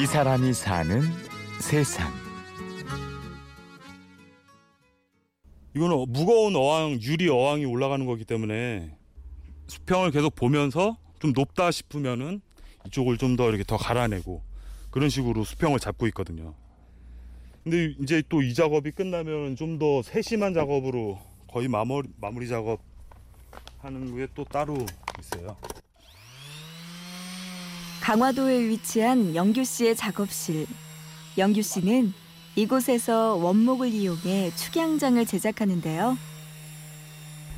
이 사람이 사는 세상. 이거는 무거운 어항, 유리 어항이 올라가는 거기 때문에 수평을 계속 보면서 좀 높다 싶으면은 이쪽을 좀 더 이렇게 더 갈아내고 그런 식으로 수평을 잡고 있거든요. 근데 이제 또 이 작업이 끝나면 좀 더 세심한 작업으로 거의 마무리, 마무리 작업 하는 게 또 따로 있어요. 강화도에 위치한 영규 씨의 작업실. 영규 씨는 이곳에서 원목을 이용해 축양장을 제작하는데요.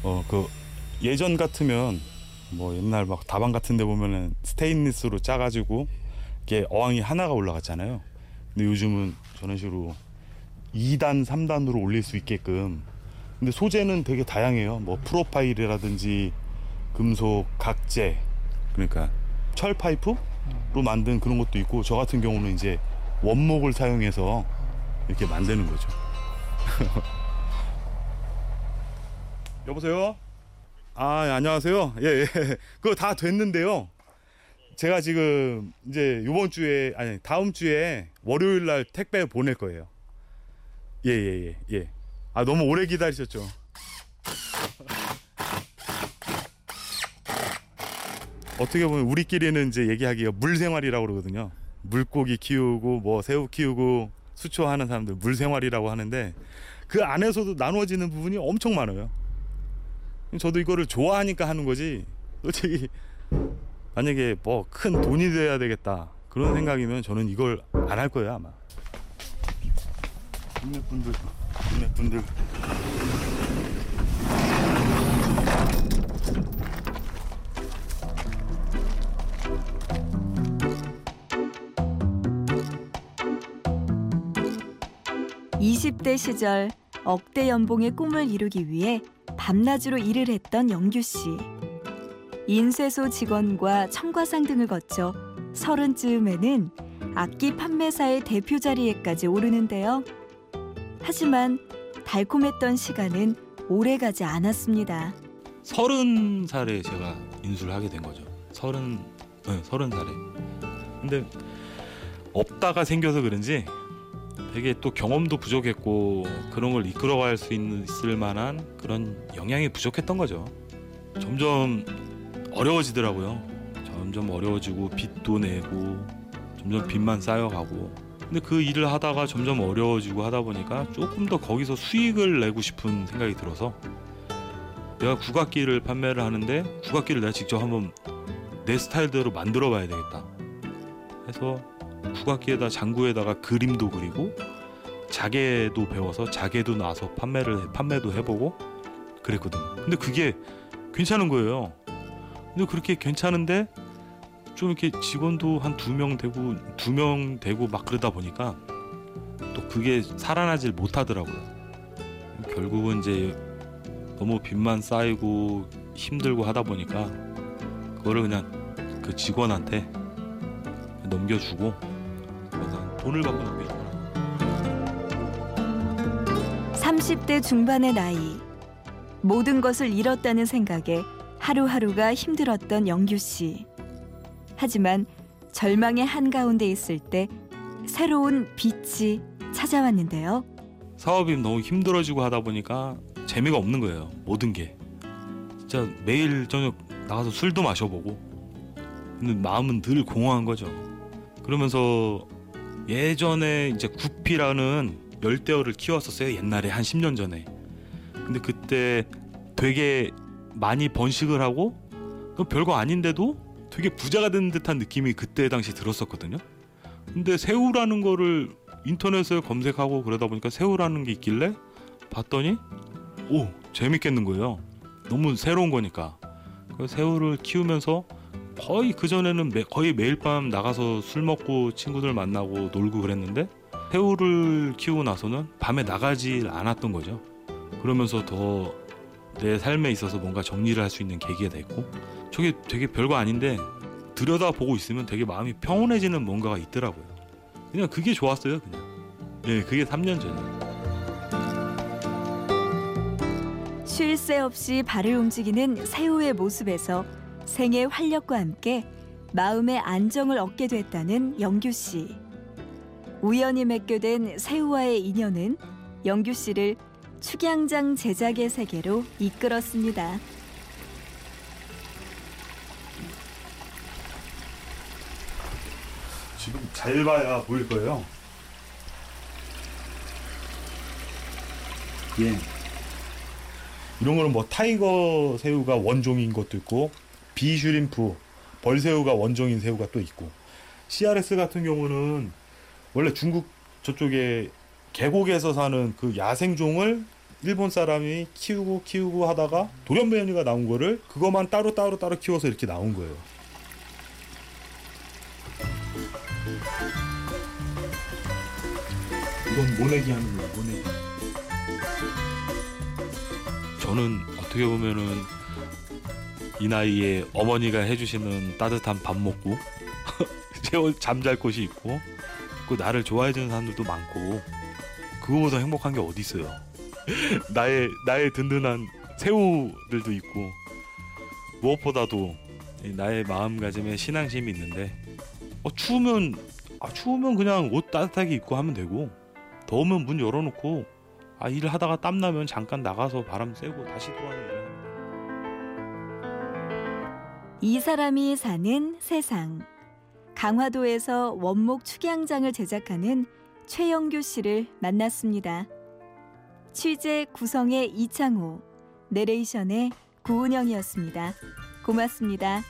어, 그 예전 같으면 뭐 옛날 막 다방 같은 데 보면은 스테인리스로 짜 가지고 이게 어항이 하나가 올라갔잖아요. 근데 요즘은 저런 식으로 2단, 3단으로 올릴 수 있게끔. 근데 소재는 되게 다양해요. 뭐 프로파일이라든지 금속, 각재, 그러니까 철 파이프 로 만든 그런 것도 있고 저 같은 경우는 이제 원목을 사용해서 이렇게 만드는 거죠. 여보세요? 아, 예, 안녕하세요. 예, 예. 그거 다 됐는데요. 제가 지금 이제 요번 주에 아니 다음 주에 월요일 날 택배 보낼 거예요. 예, 예, 예. 예. 아, 너무 오래 기다리셨죠. 어떻게 보면 우리끼리는 이제 얘기하기가 물생활이라고 그러거든요. 물고기 키우고 뭐 새우 키우고 수초하는 사람들 물생활이라고 하는데 그 안에서도 나누어지는 부분이 엄청 많아요. 저도 이거를 좋아하니까 하는 거지. 솔직히 만약에 뭐 큰 돈이 돼야 되겠다 그런 생각이면 저는 이걸 안 할 거예요 아마. 동네 분들, 동네 분들. 이십 대 시절 억대 연봉의 꿈을 이루기 위해 밤낮으로 일을 했던 영규 씨. 인쇄소 직원과 청과상 등을 거쳐 서른 쯤에는 악기 판매사의 대표 자리에까지 오르는데요. 하지만 달콤했던 시간은 오래 가지 않았습니다. 서른 살에 제가 인수를 하게 된 거죠. 서른, 네, 서른 살에. 근데 없다가 생겨서 그런지 되게 또 경험도 부족했고 그런 걸 이끌어갈 수 있을 만한 그런 영향이 부족했던 거죠. 점점 어려워지더라고요. 점점 어려워지고 빚도 내고 점점 빚만 쌓여가고 근데 그 일을 하다가 점점 어려워지고 하다 보니까 조금 더 거기서 수익을 내고 싶은 생각이 들어서 내가 국악기를 판매를 하는데 국악기를 내가 직접 한번 내 스타일대로 만들어 봐야 되겠다 해서 국악기에다 장구에다가 그림도 그리고 자개도 배워서 자개도 나서 판매를 판매도 해보고 그랬거든. 근데 그게 괜찮은 거예요. 근데 그렇게 괜찮은데 좀 이렇게 직원도 한 두 명 되고 두 명 되고 막 그러다 보니까 또 그게 살아나질 못하더라고요. 결국은 이제 너무 빚만 쌓이고 힘들고 하다 보니까 그거를 그냥 그 직원한테 넘겨주고 돈을 받고 넘겨주고 30대 중반의 나이. 모든 것을 잃었다는 생각에 하루하루가 힘들었던 영규 씨. 하지만 절망의 한가운데 있을 때 새로운 빛이 찾아왔는데요. 사업이 너무 힘들어지고 하다 보니까 재미가 없는 거예요. 모든 게 진짜 매일 저녁 나가서 술도 마셔보고 근데 마음은 늘 공허한 거죠. 그러면서 예전에 이제 구피라는 열대어를 키웠었어요. 옛날에 한 10년 전에. 근데 그때 되게 많이 번식을 하고 그 별거 아닌데도 되게 부자가 된 듯한 느낌이 그때 당시 들었었거든요. 근데 새우라는 거를 인터넷에 검색하고 그러다 보니까 새우라는 게 있길래 봤더니 오 재밌겠는 거예요. 너무 새로운 거니까. 그 새우를 키우면서 거의 그 전에는 거의 매일 밤 나가서 술 먹고 친구들 만나고 놀고 그랬는데 새우를 키우고 나서는 밤에 나가질 않았던 거죠. 그러면서 더 내 삶에 있어서 뭔가 정리를 할 수 있는 계기가 됐고 저게 되게 별거 아닌데 들여다 보고 있으면 되게 마음이 평온해지는 뭔가가 있더라고요. 그냥 그게 좋았어요, 그냥. 예, 그게 3년 전이에요. 쉴 새 없이 발을 움직이는 새우의 모습에서 생의 활력과 함께 마음의 안정을 얻게 됐다는 영규 씨. 우연히 맺게 된 새우와의 인연은 영규 씨를 축양장 제작의 세계로 이끌었습니다. 지금 잘 봐야 보일 거예요. 예. 이런 거는 뭐 타이거 새우가 원종인 것도 있고 bee shrimp 벌새우가 원종인 새우가 또 있고 CRS 같은 경우는 원래 중국 저쪽에 계곡에서 사는 그 야생종을 일본 사람이 키우고 키우고 하다가 돌연변이가 나온 거를 그것만 따로 따로 따로 키워서 이렇게 나온 거예요. 이건 모내기 하는 거야, 모내기. 저는 어떻게 보면은 이 나이에 어머니가 해주시는 따뜻한 밥 먹고 재워 잠잘 곳이 있고 그 나를 좋아해 주는 사람들도 많고 그거보다 행복한 게 어디 있어요? 나의 나의 든든한 새우들도 있고 무엇보다도 이 나의 마음가짐에 신앙심이 있는데 어, 추우면 아, 추우면 그냥 옷 따뜻하게 입고 하면 되고 더우면 문 열어놓고 아 일을 하다가 땀 나면 잠깐 나가서 바람 쐬고 다시 들어와서 이 사람이 사는 세상. 강화도에서 원목 축양장을 제작하는 최영규 씨를 만났습니다. 취재 구성의 이창호, 내레이션의 구은영이었습니다. 고맙습니다.